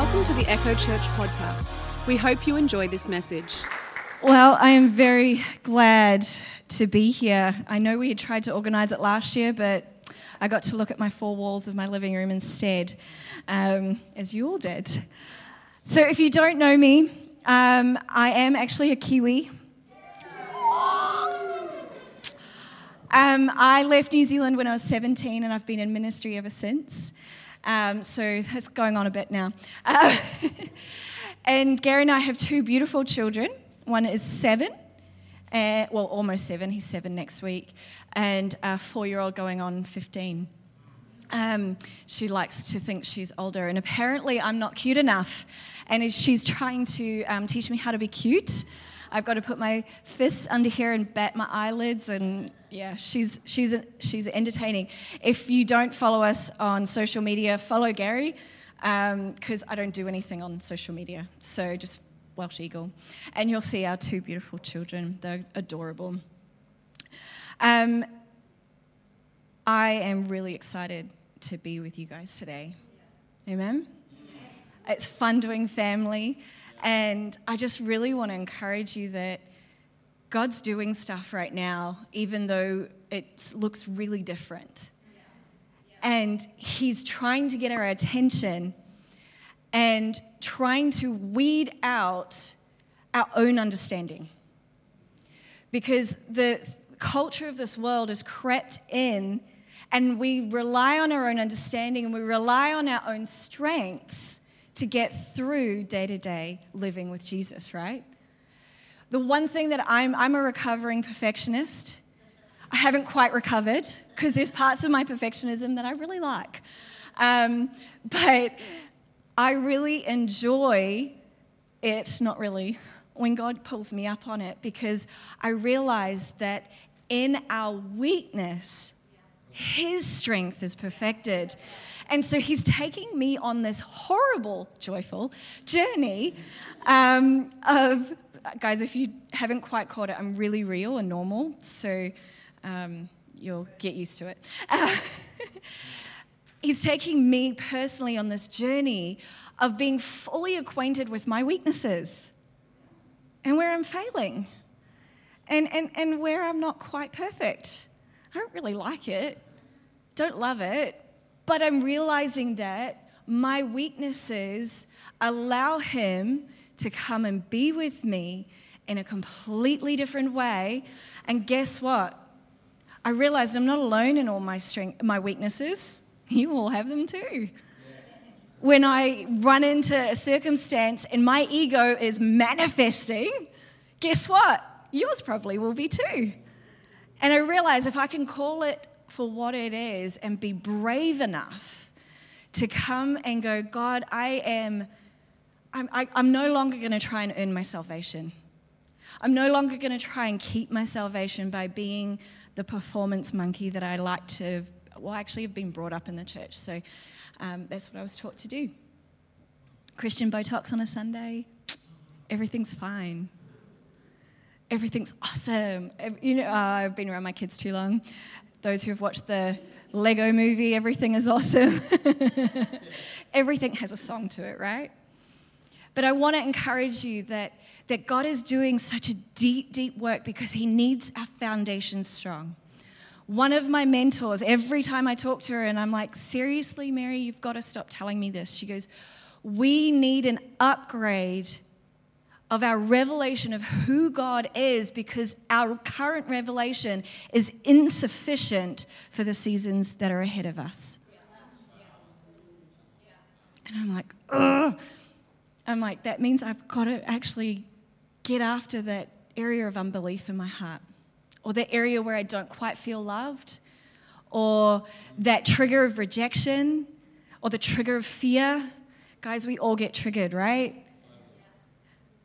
Welcome to the Echo Church podcast. We hope you enjoy this message. Well, I am very glad to be here. I know we had tried to organise it last year, but I got to look at my four walls of my living room instead, um, as you all did. So, if you don't know me, um, I am actually a Kiwi. Um, I left New Zealand when I was 17 and I've been in ministry ever since. Um, so that's going on a bit now. Uh, and Gary and I have two beautiful children. One is seven, uh, well, almost seven. He's seven next week. And a four year old going on 15. Um, she likes to think she's older, and apparently I'm not cute enough. And she's trying to um, teach me how to be cute. I've got to put my fists under here and bat my eyelids, and yeah, she's she's she's entertaining. If you don't follow us on social media, follow Gary, because um, I don't do anything on social media. So just Welsh Eagle, and you'll see our two beautiful children. They're adorable. Um, I am really excited to be with you guys today. Amen. It's fun doing family. And I just really want to encourage you that God's doing stuff right now, even though it looks really different. And He's trying to get our attention and trying to weed out our own understanding. Because the culture of this world has crept in, and we rely on our own understanding and we rely on our own strengths to get through day to day living with Jesus, right? The one thing that I'm, I'm a recovering perfectionist. I haven't quite recovered because there's parts of my perfectionism that I really like. Um, but I really enjoy it, not really, when God pulls me up on it because I realize that in our weakness, His strength is perfected. And so he's taking me on this horrible, joyful journey um, of, guys, if you haven't quite caught it, I'm really real and normal. So um, you'll get used to it. Uh, he's taking me personally on this journey of being fully acquainted with my weaknesses and where I'm failing and, and, and where I'm not quite perfect. I don't really like it, don't love it, but I'm realizing that my weaknesses allow Him to come and be with me in a completely different way. And guess what? I realized I'm not alone in all my strength, my weaknesses. You all have them too. When I run into a circumstance and my ego is manifesting, guess what? Yours probably will be too. And I realize if I can call it for what it is and be brave enough to come and go, God, I am, I'm, I, i am no longer going to try and earn my salvation. I'm no longer going to try and keep my salvation by being the performance monkey that I like to, well, actually have been brought up in the church. So um, that's what I was taught to do. Christian Botox on a Sunday, everything's fine. Everything's awesome. You know, uh, I've been around my kids too long those who have watched the Lego movie, everything is awesome. everything has a song to it, right? But I want to encourage you that, that God is doing such a deep, deep work because He needs our foundation strong. One of my mentors, every time I talk to her, and I'm like, seriously, Mary, you've got to stop telling me this. She goes, We need an upgrade of our revelation of who God is because our current revelation is insufficient for the seasons that are ahead of us. And I'm like, ugh. I'm like, that means I've got to actually get after that area of unbelief in my heart, or that area where I don't quite feel loved, or that trigger of rejection, or the trigger of fear. Guys, we all get triggered, right?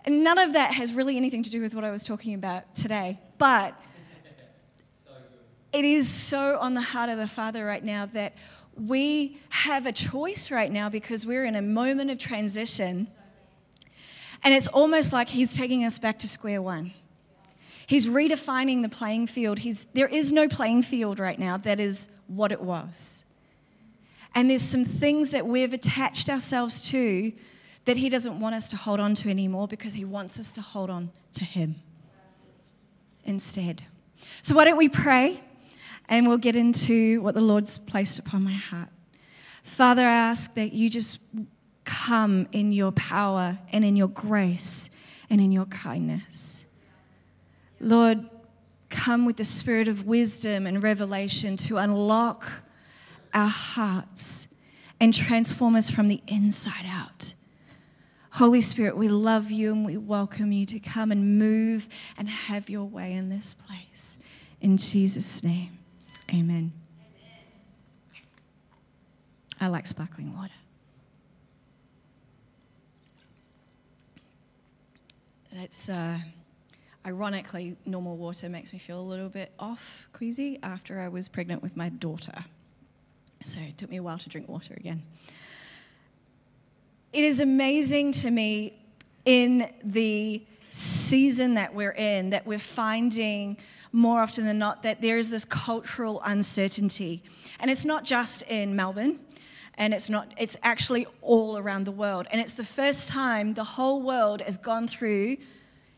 And none of that has really anything to do with what I was talking about today. But it is so on the heart of the Father right now that we have a choice right now because we're in a moment of transition. And it's almost like He's taking us back to square one. He's redefining the playing field. He's, there is no playing field right now that is what it was. And there's some things that we've attached ourselves to that He doesn't want us to hold on to anymore because He wants us to hold on to Him instead. So, why don't we pray and we'll get into what the Lord's placed upon my heart. Father, I ask that you just come in your power and in your grace and in your kindness. Lord, come with the spirit of wisdom and revelation to unlock our hearts and transform us from the inside out. Holy Spirit, we love you and we welcome you to come and move and have your way in this place. In Jesus' name, amen. amen. I like sparkling water. That's uh, ironically, normal water makes me feel a little bit off, queasy, after I was pregnant with my daughter. So it took me a while to drink water again. It is amazing to me in the season that we're in that we're finding more often than not that there is this cultural uncertainty. And it's not just in Melbourne and it's not it's actually all around the world and it's the first time the whole world has gone through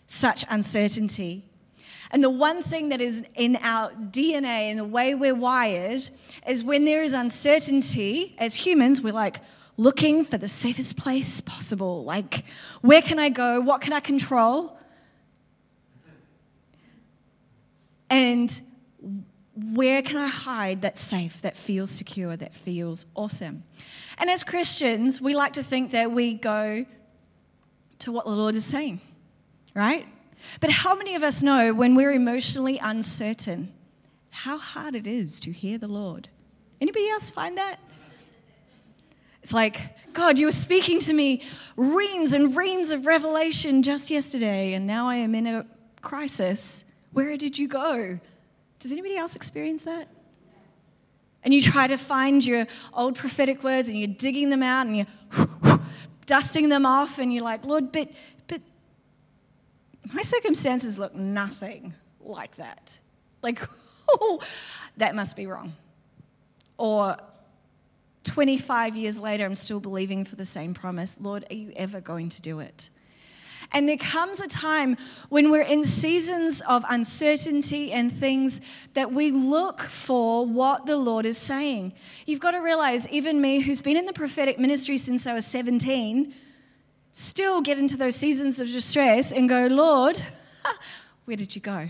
such uncertainty and the one thing that is in our DNA and the way we're wired is when there is uncertainty as humans we're like looking for the safest place possible. Like, where can I go? What can I control? And where can I hide that's safe, that feels secure, that feels awesome? And as Christians, we like to think that we go to what the Lord is saying, right? But how many of us know when we're emotionally uncertain how hard it is to hear the Lord? Anybody else find that? It's like, God, you were speaking to me reams and reams of revelation just yesterday, and now I am in a crisis. Where did you go? Does anybody else experience that? And you try to find your old prophetic words and you're digging them out and you're dusting them off, and you're like, Lord, but, but my circumstances look nothing like that. Like, oh, that must be wrong. Or 25 years later, I'm still believing for the same promise. Lord, are you ever going to do it? And there comes a time when we're in seasons of uncertainty and things that we look for what the Lord is saying. You've got to realize, even me, who's been in the prophetic ministry since I was 17, still get into those seasons of distress and go, Lord, where did you go?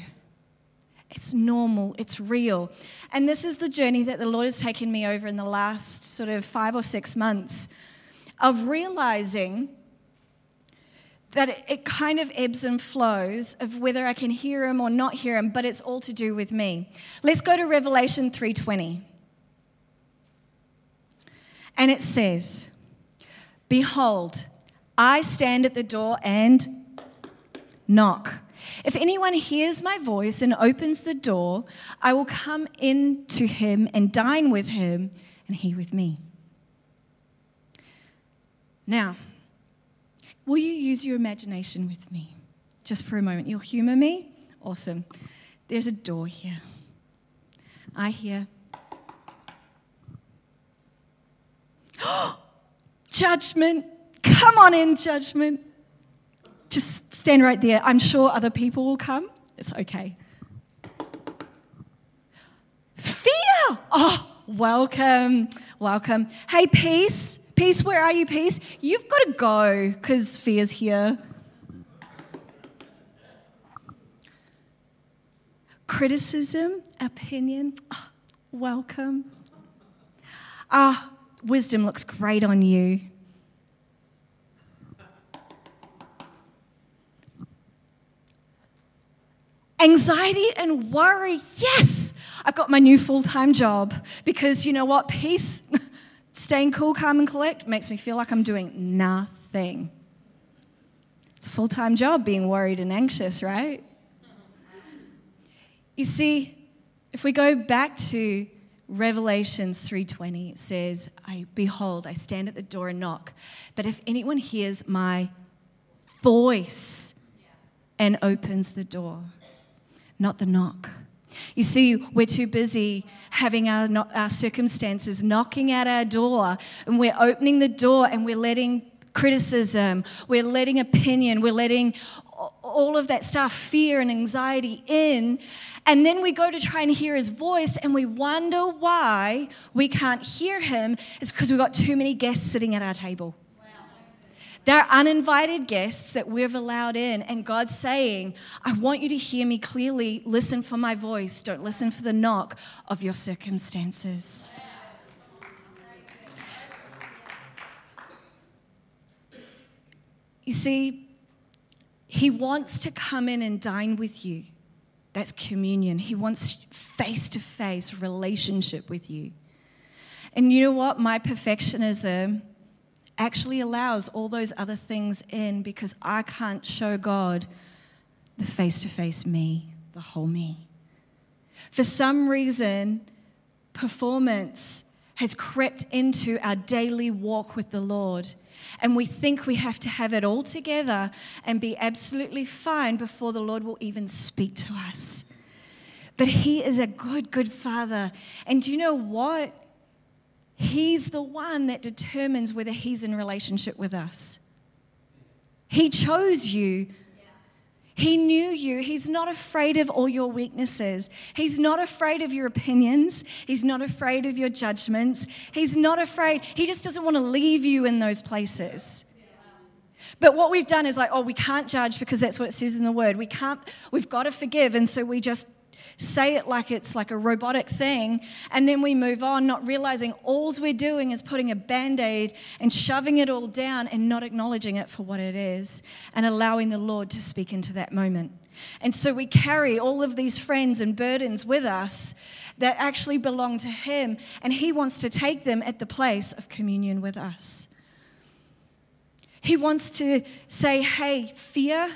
It's normal, it's real. And this is the journey that the Lord has taken me over in the last sort of five or six months of realizing that it kind of ebbs and flows of whether I can hear him or not hear him, but it's all to do with me. Let's go to Revelation 3:20. And it says, "Behold, I stand at the door and knock. If anyone hears my voice and opens the door, I will come in to him and dine with him, and he with me. Now, will you use your imagination with me? Just for a moment. You'll humor me? Awesome. There's a door here. I hear. judgment. Come on in, judgment just stand right there. I'm sure other people will come. It's okay. Fear! Oh, welcome, welcome. Hey, peace. Peace, where are you, peace? You've got to go because fear's here. Criticism, opinion, oh, welcome. Ah, wisdom looks great on you. Anxiety and worry, yes, I've got my new full time job because you know what? Peace, staying cool, calm, and collect makes me feel like I'm doing nothing. It's a full time job being worried and anxious, right? You see, if we go back to Revelations 3:20 it says, "I behold, I stand at the door and knock, but if anyone hears my voice and opens the door, not the knock. You see, we're too busy having our, our circumstances knocking at our door, and we're opening the door and we're letting criticism, we're letting opinion, we're letting all of that stuff, fear and anxiety in. And then we go to try and hear his voice and we wonder why we can't hear him. It's because we've got too many guests sitting at our table. There are uninvited guests that we've allowed in, and God's saying, I want you to hear me clearly. Listen for my voice. Don't listen for the knock of your circumstances. You see, He wants to come in and dine with you. That's communion. He wants face to face relationship with you. And you know what? My perfectionism actually allows all those other things in because I can't show God the face to face me, the whole me. For some reason, performance has crept into our daily walk with the Lord. And we think we have to have it all together and be absolutely fine before the Lord will even speak to us. But He is a good, good Father. And do you know what? He's the one that determines whether He's in relationship with us. He chose you. He knew you. He's not afraid of all your weaknesses. He's not afraid of your opinions. He's not afraid of your judgments. He's not afraid. He just doesn't want to leave you in those places. But what we've done is like, oh, we can't judge because that's what it says in the word. We can't, we've got to forgive. And so we just say it like it's like a robotic thing, and then we move on, not realizing all we're doing is putting a band aid and shoving it all down and not acknowledging it for what it is and allowing the Lord to speak into that moment. And so we carry all of these friends and burdens with us that actually belong to Him, and He wants to take them at the place of communion with us. He wants to say, hey, fear,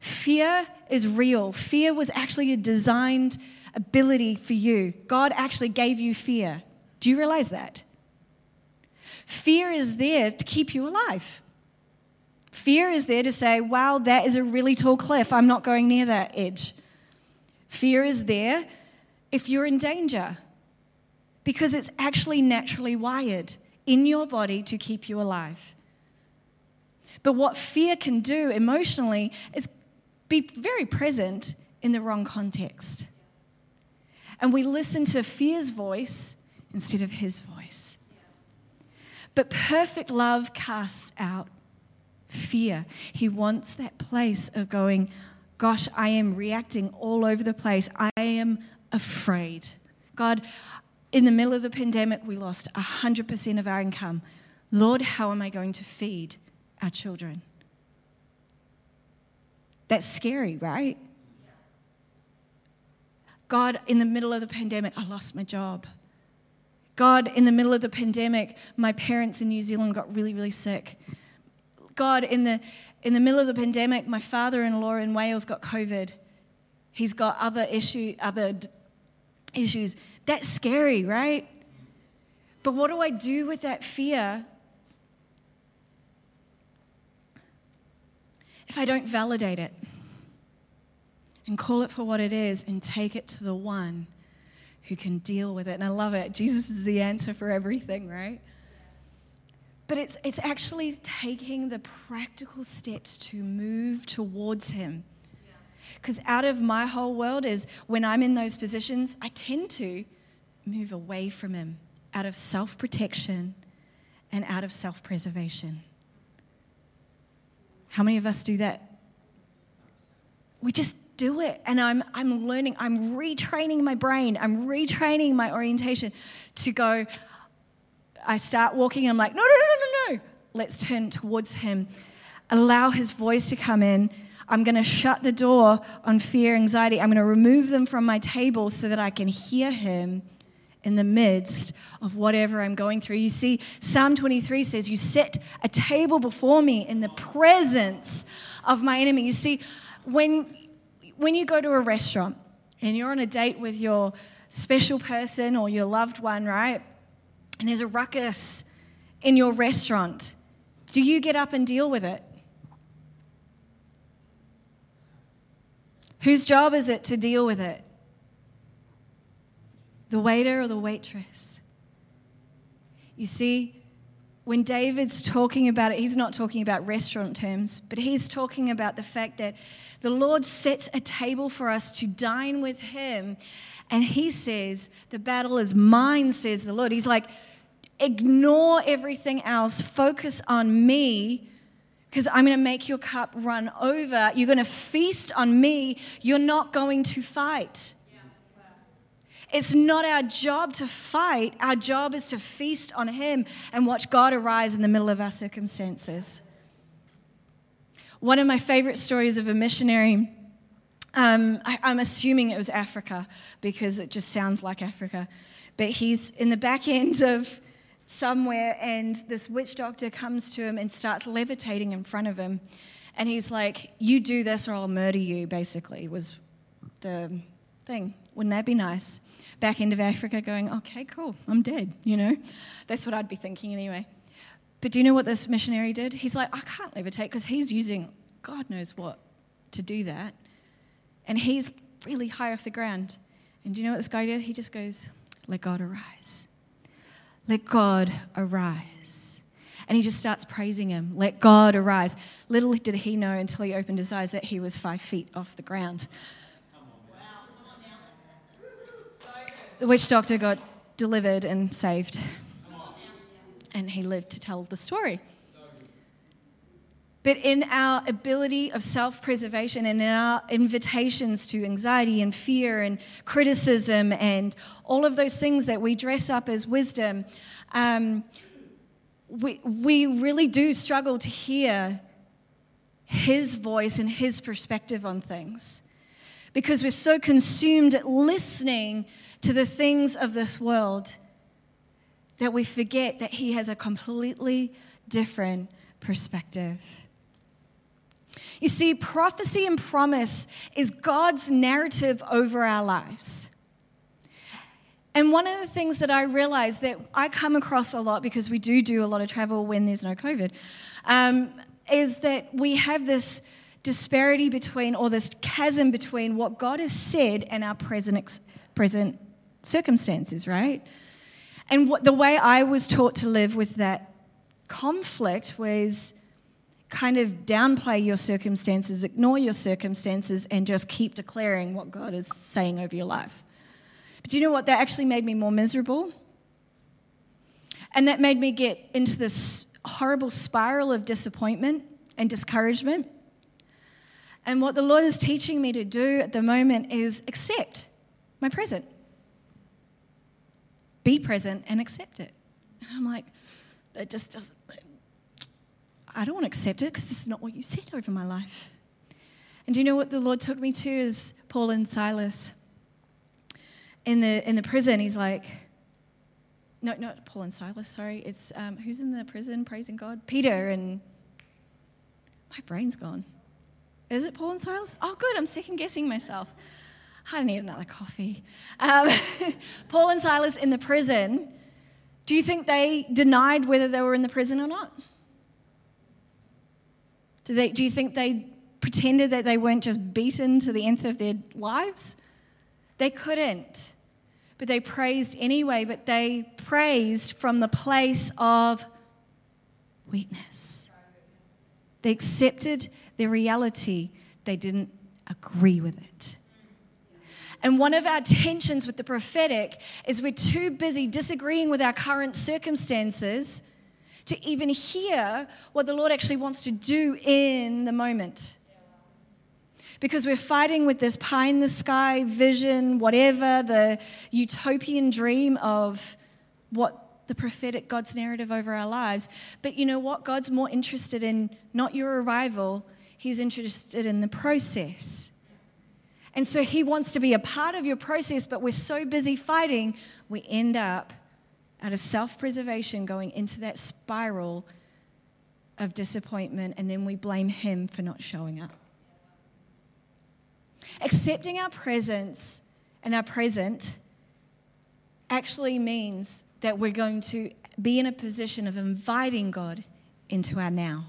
fear is real. Fear was actually a designed ability for you. God actually gave you fear. Do you realize that? Fear is there to keep you alive. Fear is there to say, wow, that is a really tall cliff. I'm not going near that edge. Fear is there if you're in danger because it's actually naturally wired in your body to keep you alive. But what fear can do emotionally is be very present in the wrong context. And we listen to fear's voice instead of his voice. But perfect love casts out fear. He wants that place of going, Gosh, I am reacting all over the place. I am afraid. God, in the middle of the pandemic, we lost 100% of our income. Lord, how am I going to feed our children? That's scary, right? God, in the middle of the pandemic, I lost my job. God, in the middle of the pandemic, my parents in New Zealand got really, really sick. God, in the, in the middle of the pandemic, my father in law in Wales got COVID. He's got other, issue, other d- issues. That's scary, right? But what do I do with that fear if I don't validate it and call it for what it is and take it to the one who can deal with it. And I love it. Jesus is the answer for everything, right? But it's, it's actually taking the practical steps to move towards Him. Because out of my whole world is when I'm in those positions, I tend to move away from Him out of self protection and out of self preservation. How many of us do that? We just do it. And I'm, I'm learning, I'm retraining my brain, I'm retraining my orientation to go. I start walking and I'm like, no, no, no, no, no. Let's turn towards Him. Allow His voice to come in. I'm going to shut the door on fear, anxiety. I'm going to remove them from my table so that I can hear Him in the midst of whatever I'm going through. You see, Psalm 23 says, You set a table before me in the presence of my enemy. You see, when, when you go to a restaurant and you're on a date with your special person or your loved one, right? And there's a ruckus in your restaurant, do you get up and deal with it? Whose job is it to deal with it? The waiter or the waitress. You see, when David's talking about it, he's not talking about restaurant terms, but he's talking about the fact that the Lord sets a table for us to dine with him. And he says, The battle is mine, says the Lord. He's like, Ignore everything else, focus on me, because I'm going to make your cup run over. You're going to feast on me. You're not going to fight. It's not our job to fight. Our job is to feast on Him and watch God arise in the middle of our circumstances. One of my favorite stories of a missionary, um, I, I'm assuming it was Africa because it just sounds like Africa, but he's in the back end of somewhere and this witch doctor comes to him and starts levitating in front of him. And he's like, You do this or I'll murder you, basically, was the thing. Wouldn't that be nice? Back end of Africa going, okay, cool, I'm dead, you know? That's what I'd be thinking anyway. But do you know what this missionary did? He's like, I can't levitate because he's using God knows what to do that. And he's really high off the ground. And do you know what this guy did? He just goes, Let God arise. Let God arise. And he just starts praising him. Let God arise. Little did he know until he opened his eyes that he was five feet off the ground. The witch doctor got delivered and saved. And he lived to tell the story. But in our ability of self preservation and in our invitations to anxiety and fear and criticism and all of those things that we dress up as wisdom, um, we, we really do struggle to hear his voice and his perspective on things because we're so consumed listening to the things of this world that we forget that He has a completely different perspective. You see, prophecy and promise is God's narrative over our lives. And one of the things that I realize that I come across a lot because we do do a lot of travel when there's no COVID um, is that we have this disparity between, or this chasm between what God has said and our present, present circumstances, right? And what, the way I was taught to live with that conflict was kind of downplay your circumstances, ignore your circumstances, and just keep declaring what God is saying over your life. But do you know what? That actually made me more miserable. And that made me get into this horrible spiral of disappointment and discouragement. And what the Lord is teaching me to do at the moment is accept my present be present and accept it. And I'm like, that just doesn't, I don't want to accept it because this is not what you said over my life. And do you know what the Lord took me to is Paul and Silas. In the, in the prison, he's like, no, not Paul and Silas, sorry. It's um, who's in the prison praising God? Peter and my brain's gone. Is it Paul and Silas? Oh, good, I'm second guessing myself. I need another coffee. Um, Paul and Silas in the prison, do you think they denied whether they were in the prison or not? Do, they, do you think they pretended that they weren't just beaten to the nth of their lives? They couldn't. But they praised anyway, but they praised from the place of weakness. They accepted their reality, they didn't agree with it. And one of our tensions with the prophetic is we're too busy disagreeing with our current circumstances to even hear what the Lord actually wants to do in the moment. Because we're fighting with this pie in the sky vision, whatever, the utopian dream of what the prophetic God's narrative over our lives. But you know what? God's more interested in not your arrival, He's interested in the process. And so he wants to be a part of your process, but we're so busy fighting, we end up out of self preservation going into that spiral of disappointment, and then we blame him for not showing up. Accepting our presence and our present actually means that we're going to be in a position of inviting God into our now.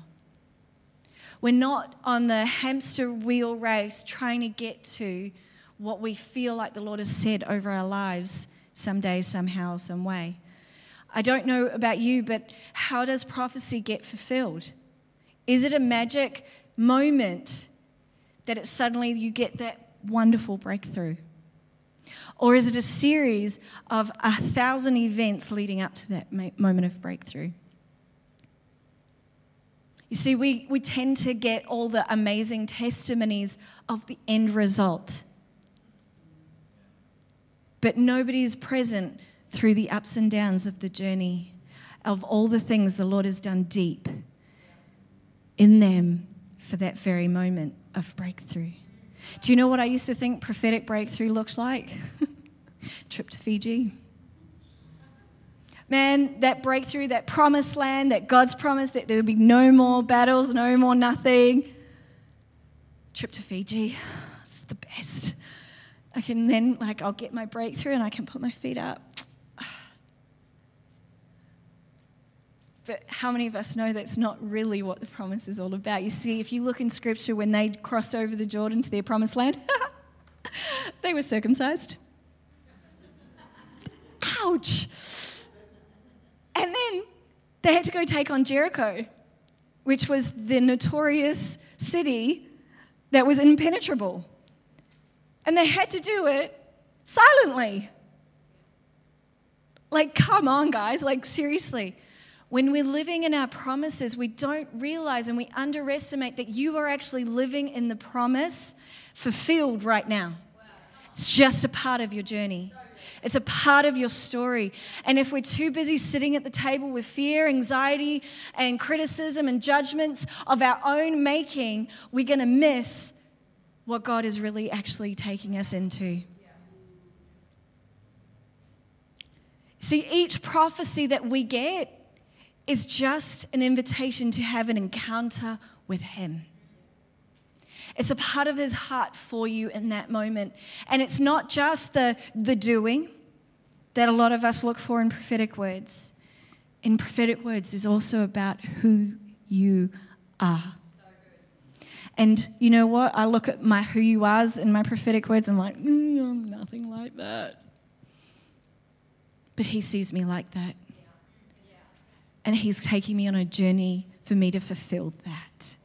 We're not on the hamster wheel race trying to get to what we feel like the Lord has said over our lives someday, somehow, some way. I don't know about you, but how does prophecy get fulfilled? Is it a magic moment that it suddenly you get that wonderful breakthrough? Or is it a series of a thousand events leading up to that moment of breakthrough? You see, we, we tend to get all the amazing testimonies of the end result. But nobody is present through the ups and downs of the journey, of all the things the Lord has done deep in them for that very moment of breakthrough. Do you know what I used to think prophetic breakthrough looked like? Trip to Fiji. Man, that breakthrough, that promised land, that God's promise that there would be no more battles, no more nothing. Trip to Fiji. It's the best. I can then, like, I'll get my breakthrough and I can put my feet up. But how many of us know that's not really what the promise is all about? You see, if you look in scripture, when they crossed over the Jordan to their promised land, they were circumcised. Ouch. And then they had to go take on Jericho, which was the notorious city that was impenetrable. And they had to do it silently. Like, come on, guys, like, seriously. When we're living in our promises, we don't realize and we underestimate that you are actually living in the promise fulfilled right now. It's just a part of your journey. It's a part of your story. And if we're too busy sitting at the table with fear, anxiety, and criticism and judgments of our own making, we're going to miss what God is really actually taking us into. See, each prophecy that we get is just an invitation to have an encounter with Him. It's a part of His heart for you in that moment. And it's not just the, the doing that a lot of us look for in prophetic words. In prophetic words, is also about who you are. And you know what? I look at my who you are's in my prophetic words, and I'm like, mm, I'm nothing like that. But He sees me like that. And He's taking me on a journey for me to fulfill that.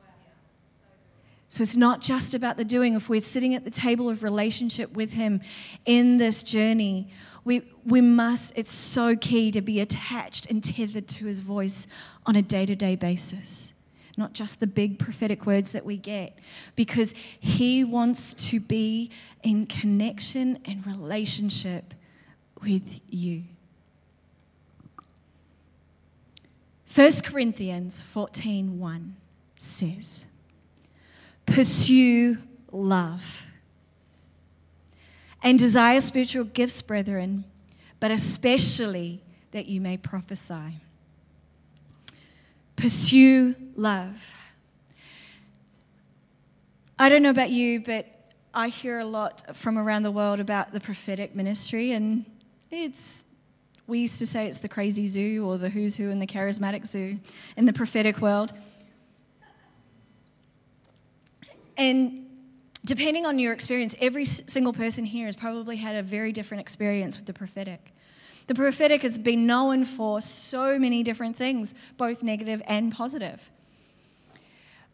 So it's not just about the doing. If we're sitting at the table of relationship with Him in this journey, we, we must, it's so key to be attached and tethered to His voice on a day to day basis. Not just the big prophetic words that we get, because He wants to be in connection and relationship with you. 1 Corinthians 14 1 says, Pursue love and desire spiritual gifts, brethren, but especially that you may prophesy. Pursue love. I don't know about you, but I hear a lot from around the world about the prophetic ministry, and it's we used to say it's the crazy zoo or the who's who in the charismatic zoo in the prophetic world. And depending on your experience, every single person here has probably had a very different experience with the prophetic. The prophetic has been known for so many different things, both negative and positive.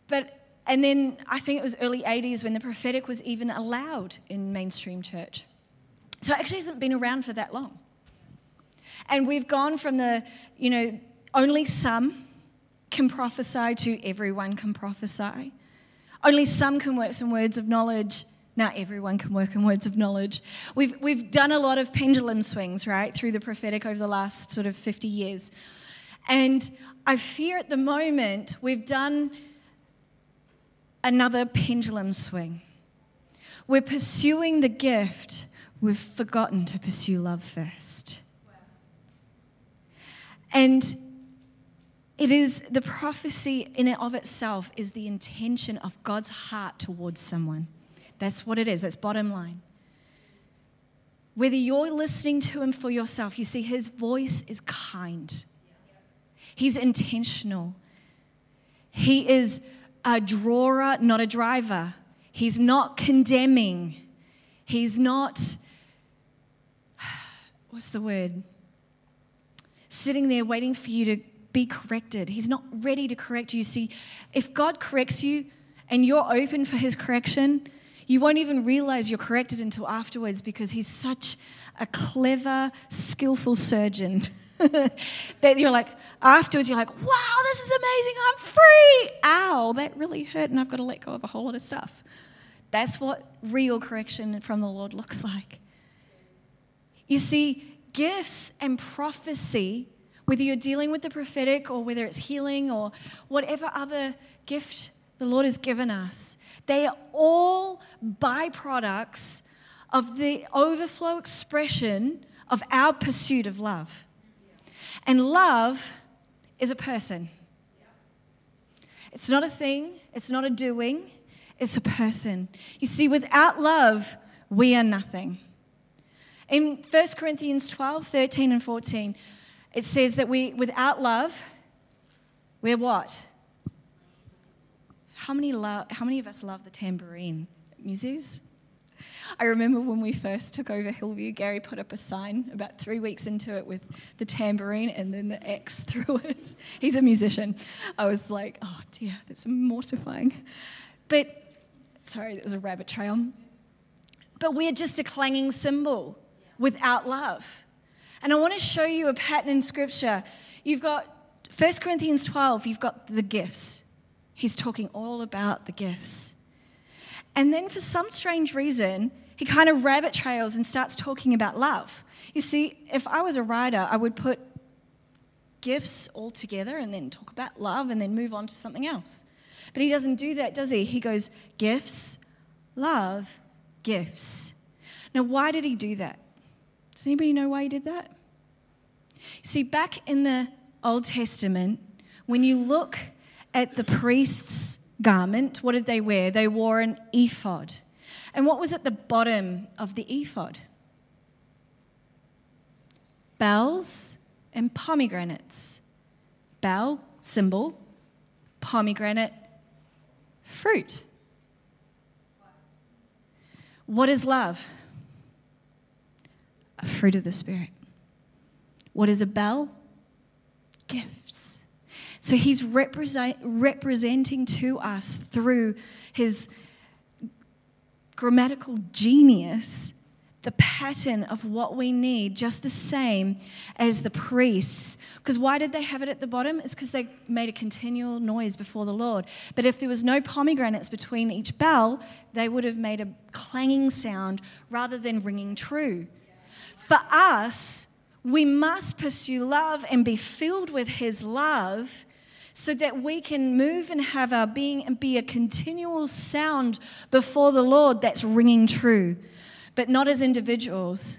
But and then I think it was early 80s when the prophetic was even allowed in mainstream church. So it actually hasn't been around for that long. And we've gone from the, you know, only some can prophesy to everyone can prophesy. Only some can work some words of knowledge. Now everyone can work in words of knowledge. We've, we've done a lot of pendulum swings, right, through the prophetic over the last sort of 50 years. And I fear at the moment we've done another pendulum swing. We're pursuing the gift, we've forgotten to pursue love first. And it is the prophecy in and of itself is the intention of God's heart towards someone. That's what it is. That's bottom line. Whether you're listening to him for yourself, you see his voice is kind. He's intentional. He is a drawer, not a driver. He's not condemning. He's not, what's the word? sitting there waiting for you to be corrected. He's not ready to correct you. See, if God corrects you and you're open for his correction, you won't even realize you're corrected until afterwards because he's such a clever, skillful surgeon that you're like, afterwards, you're like, wow, this is amazing. I'm free. Ow, that really hurt, and I've got to let go of a whole lot of stuff. That's what real correction from the Lord looks like. You see, gifts and prophecy, whether you're dealing with the prophetic or whether it's healing or whatever other gift the Lord has given us, they are all byproducts of the overflow expression of our pursuit of love. And love is a person. It's not a thing, it's not a doing, it's a person. You see, without love, we are nothing. In 1 Corinthians 12, 13, and 14, it says that we, without love, we're what? How many, lo- how many of us love the tambourine? Muses? I remember when we first took over Hillview, Gary put up a sign about three weeks into it with the tambourine and then the X through it. He's a musician. I was like, oh dear, that's mortifying. But, sorry, that was a rabbit trail. But we're just a clanging cymbal without love. And I want to show you a pattern in Scripture. You've got 1 Corinthians 12, you've got the gifts. He's talking all about the gifts. And then for some strange reason, he kind of rabbit trails and starts talking about love. You see, if I was a writer, I would put gifts all together and then talk about love and then move on to something else. But he doesn't do that, does he? He goes gifts, love, gifts. Now, why did he do that? Does anybody know why he did that? See, back in the Old Testament, when you look at the priests' garment, what did they wear? They wore an ephod. And what was at the bottom of the ephod? Bells and pomegranates. Bell, symbol, pomegranate, fruit. What is love? A fruit of the Spirit. What is a bell? Gifts. So he's represent, representing to us through his grammatical genius the pattern of what we need, just the same as the priests. Because why did they have it at the bottom? It's because they made a continual noise before the Lord. But if there was no pomegranates between each bell, they would have made a clanging sound rather than ringing true. For us, we must pursue love and be filled with His love so that we can move and have our being and be a continual sound before the Lord that's ringing true, but not as individuals,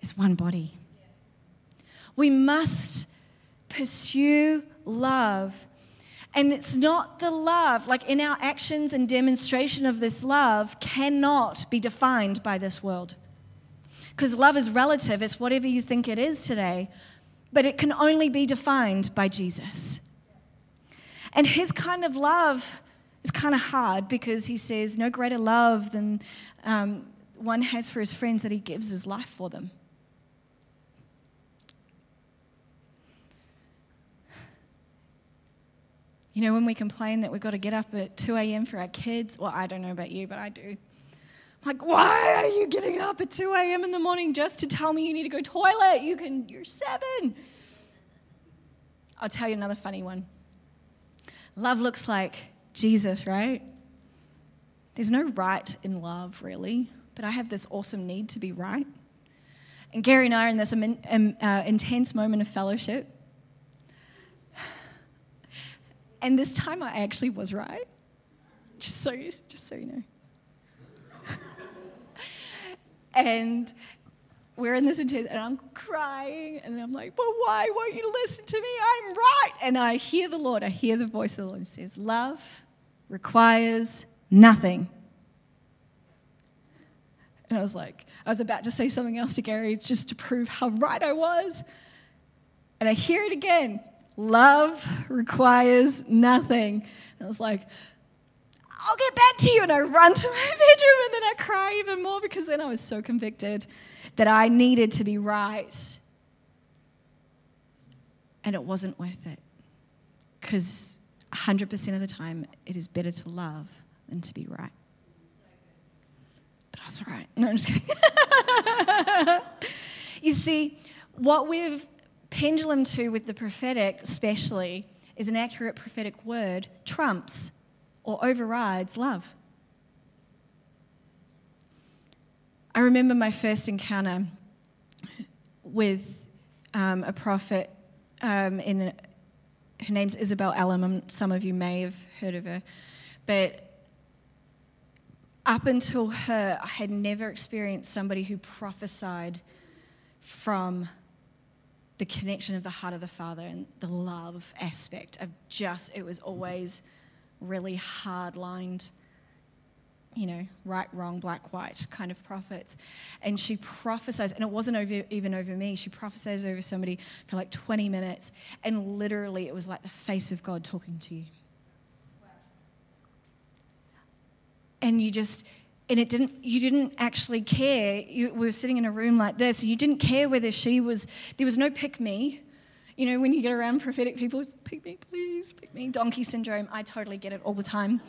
as one body. We must pursue love. And it's not the love, like in our actions and demonstration of this love, cannot be defined by this world. Because love is relative, it's whatever you think it is today, but it can only be defined by Jesus. And his kind of love is kind of hard because he says, No greater love than um, one has for his friends that he gives his life for them. You know, when we complain that we've got to get up at 2 a.m. for our kids, well, I don't know about you, but I do. Like, why are you getting up at 2 a.m. in the morning just to tell me you need to go toilet? You can, you're seven. I'll tell you another funny one. Love looks like Jesus, right? There's no right in love, really, but I have this awesome need to be right. And Gary and I are in this um, uh, intense moment of fellowship. And this time I actually was right. Just so, just so you know. And we're in this intense, and I'm crying, and I'm like, but why won't you listen to me? I'm right. And I hear the Lord, I hear the voice of the Lord, and says, Love requires nothing. And I was like, I was about to say something else to Gary just to prove how right I was. And I hear it again love requires nothing. And I was like, I'll get back to you. And I run to my bedroom and then I cry even more because then I was so convicted that I needed to be right. and it wasn't worth it. Because 100% of the time, it is better to love than to be right. But I was right. No, I'm just kidding. you see, what we've pendulum to with the prophetic, especially, is an accurate prophetic word trumps or overrides love. I remember my first encounter with um, a prophet um, in her name's Isabel Allum. Some of you may have heard of her, but up until her, I had never experienced somebody who prophesied from the connection of the heart of the Father and the love aspect of just, it was always really hard lined, you know, right, wrong, black, white kind of prophets. And she prophesies, and it wasn't over, even over me, she prophesies over somebody for like 20 minutes, and literally it was like the face of God talking to you. And you just, and it didn't you didn't actually care you, we were sitting in a room like this and you didn't care whether she was there was no pick me you know when you get around prophetic people pick me please pick me. Donkey syndrome i totally get it all the time.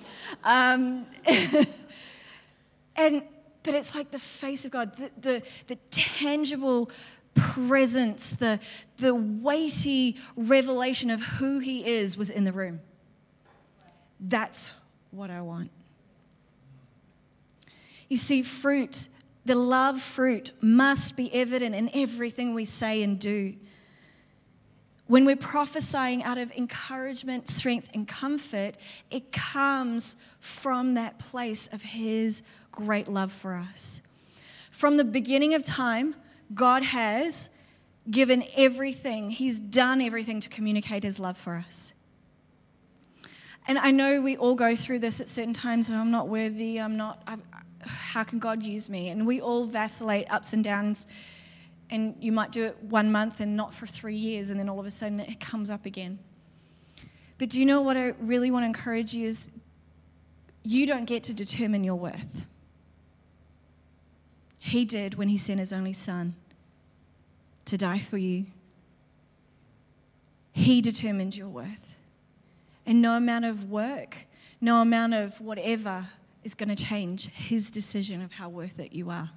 Um, and but it's like the face of god the, the, the tangible presence the, the weighty revelation of who he is was in the room. That's what i want. You see, fruit, the love fruit, must be evident in everything we say and do. When we're prophesying out of encouragement, strength, and comfort, it comes from that place of His great love for us. From the beginning of time, God has given everything, He's done everything to communicate His love for us. And I know we all go through this at certain times, and I'm not worthy, I'm not, i how can God use me? And we all vacillate ups and downs. And you might do it one month and not for three years, and then all of a sudden it comes up again. But do you know what I really want to encourage you is you don't get to determine your worth. He did when he sent his only son to die for you. He determined your worth. And no amount of work, no amount of whatever is going to change his decision of how worth it you are.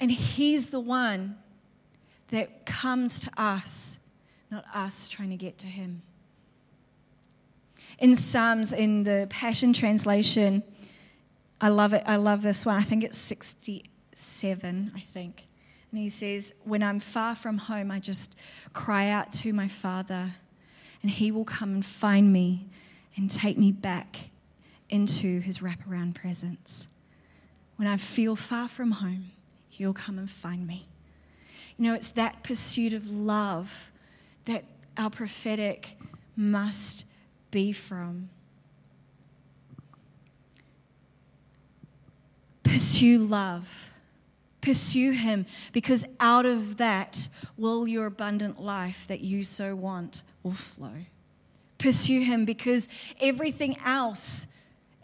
And he's the one that comes to us, not us trying to get to him. In Psalms, in the Passion Translation, I love it. I love this one. I think it's 67, I think. And he says, When I'm far from home, I just cry out to my Father and He will come and find me and take me back into His wraparound presence. When I feel far from home, He'll come and find me. You know, it's that pursuit of love that our prophetic must be from. Pursue love. Pursue Him because out of that will your abundant life that you so want will flow. Pursue him because everything else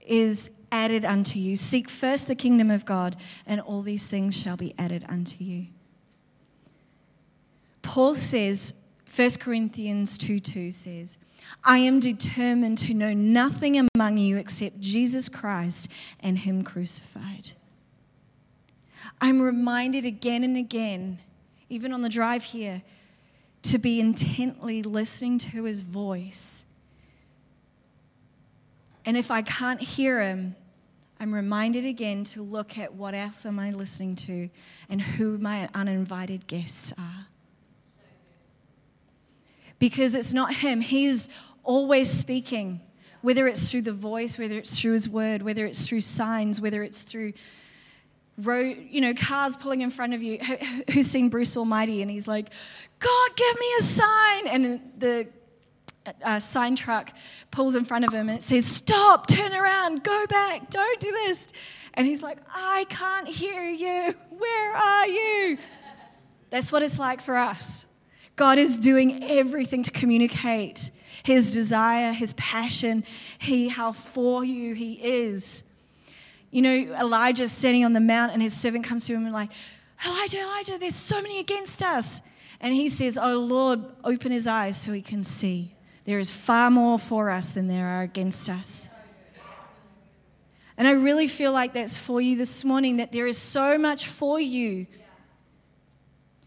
is added unto you. Seek first the kingdom of God, and all these things shall be added unto you. Paul says, 1 Corinthians 2 2 says, I am determined to know nothing among you except Jesus Christ and Him crucified. I'm reminded again and again, even on the drive here, to be intently listening to his voice. And if I can't hear him, I'm reminded again to look at what else am I listening to and who my uninvited guests are. Because it's not him, he's always speaking, whether it's through the voice, whether it's through his word, whether it's through signs, whether it's through road, you know, cars pulling in front of you. Who's seen Bruce Almighty? And he's like, God, give me a sign. And the uh, sign truck pulls in front of him and it says, Stop, turn around, go back, don't do this. And he's like, I can't hear you. Where are you? That's what it's like for us. God is doing everything to communicate his desire, his passion, he, how for you he is. You know, Elijah's standing on the mount and his servant comes to him and like, Elijah, Elijah, there's so many against us. And he says, Oh Lord, open his eyes so he can see. There is far more for us than there are against us. And I really feel like that's for you this morning, that there is so much for you,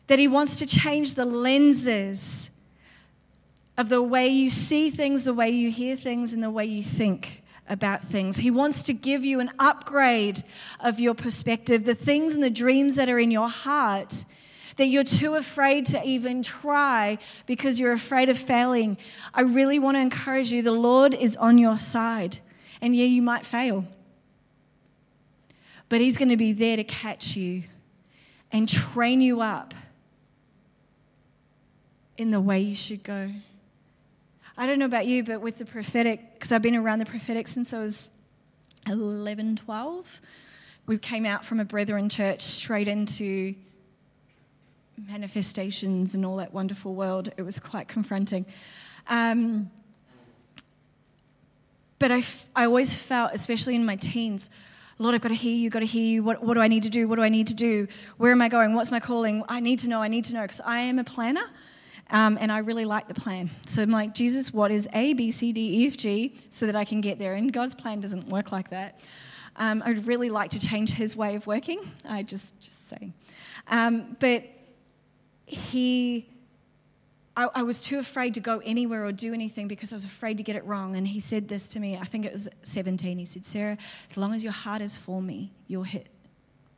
that he wants to change the lenses of the way you see things, the way you hear things, and the way you think about things. He wants to give you an upgrade of your perspective, the things and the dreams that are in your heart that you're too afraid to even try because you're afraid of failing. I really want to encourage you the Lord is on your side. And yeah, you might fail, but He's going to be there to catch you and train you up in the way you should go. I don't know about you, but with the prophetic, because I've been around the prophetic since I was 11, 12, we came out from a brethren church straight into manifestations and all that wonderful world. It was quite confronting. Um, but I, f- I always felt, especially in my teens, Lord, I've got to hear you, got to hear you. What, what do I need to do? What do I need to do? Where am I going? What's my calling? I need to know, I need to know, because I am a planner. Um, and I really like the plan. So I'm like, Jesus, what is A, B, C, D, E, F, G, so that I can get there? And God's plan doesn't work like that. Um, I'd really like to change His way of working. I just just say, um, but He, I, I was too afraid to go anywhere or do anything because I was afraid to get it wrong. And He said this to me. I think it was 17. He said, Sarah, as long as your heart is for me, you'll hit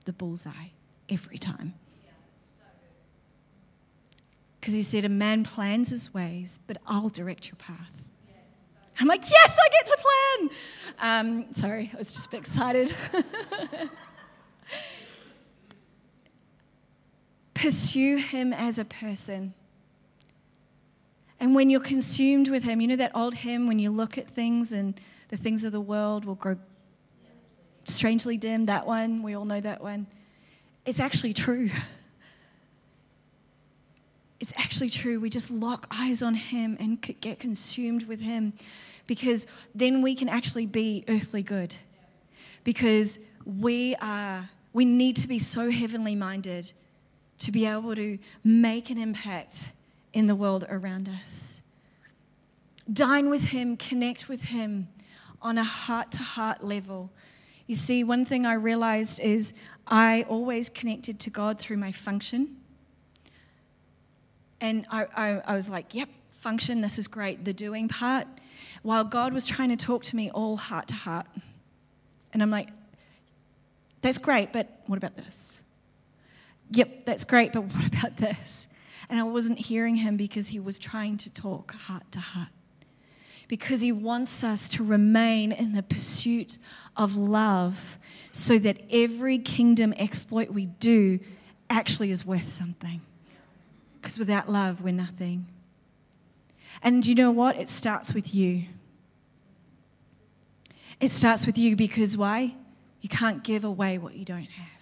the bullseye every time. Because he said, A man plans his ways, but I'll direct your path. I'm like, Yes, I get to plan. Um, sorry, I was just a bit excited. Pursue him as a person. And when you're consumed with him, you know that old hymn, when you look at things and the things of the world will grow strangely dim, that one, we all know that one. It's actually true. it's actually true. We just lock eyes on Him and get consumed with Him because then we can actually be earthly good. Because we are, we need to be so heavenly minded to be able to make an impact in the world around us. Dine with Him, connect with Him on a heart to heart level. You see, one thing I realized is I always connected to God through my function and I, I, I was like, yep, function, this is great, the doing part, while God was trying to talk to me all heart to heart. And I'm like, that's great, but what about this? Yep, that's great, but what about this? And I wasn't hearing him because he was trying to talk heart to heart. Because he wants us to remain in the pursuit of love so that every kingdom exploit we do actually is worth something. Because without love, we're nothing. And you know what? It starts with you. It starts with you because why? You can't give away what you don't have.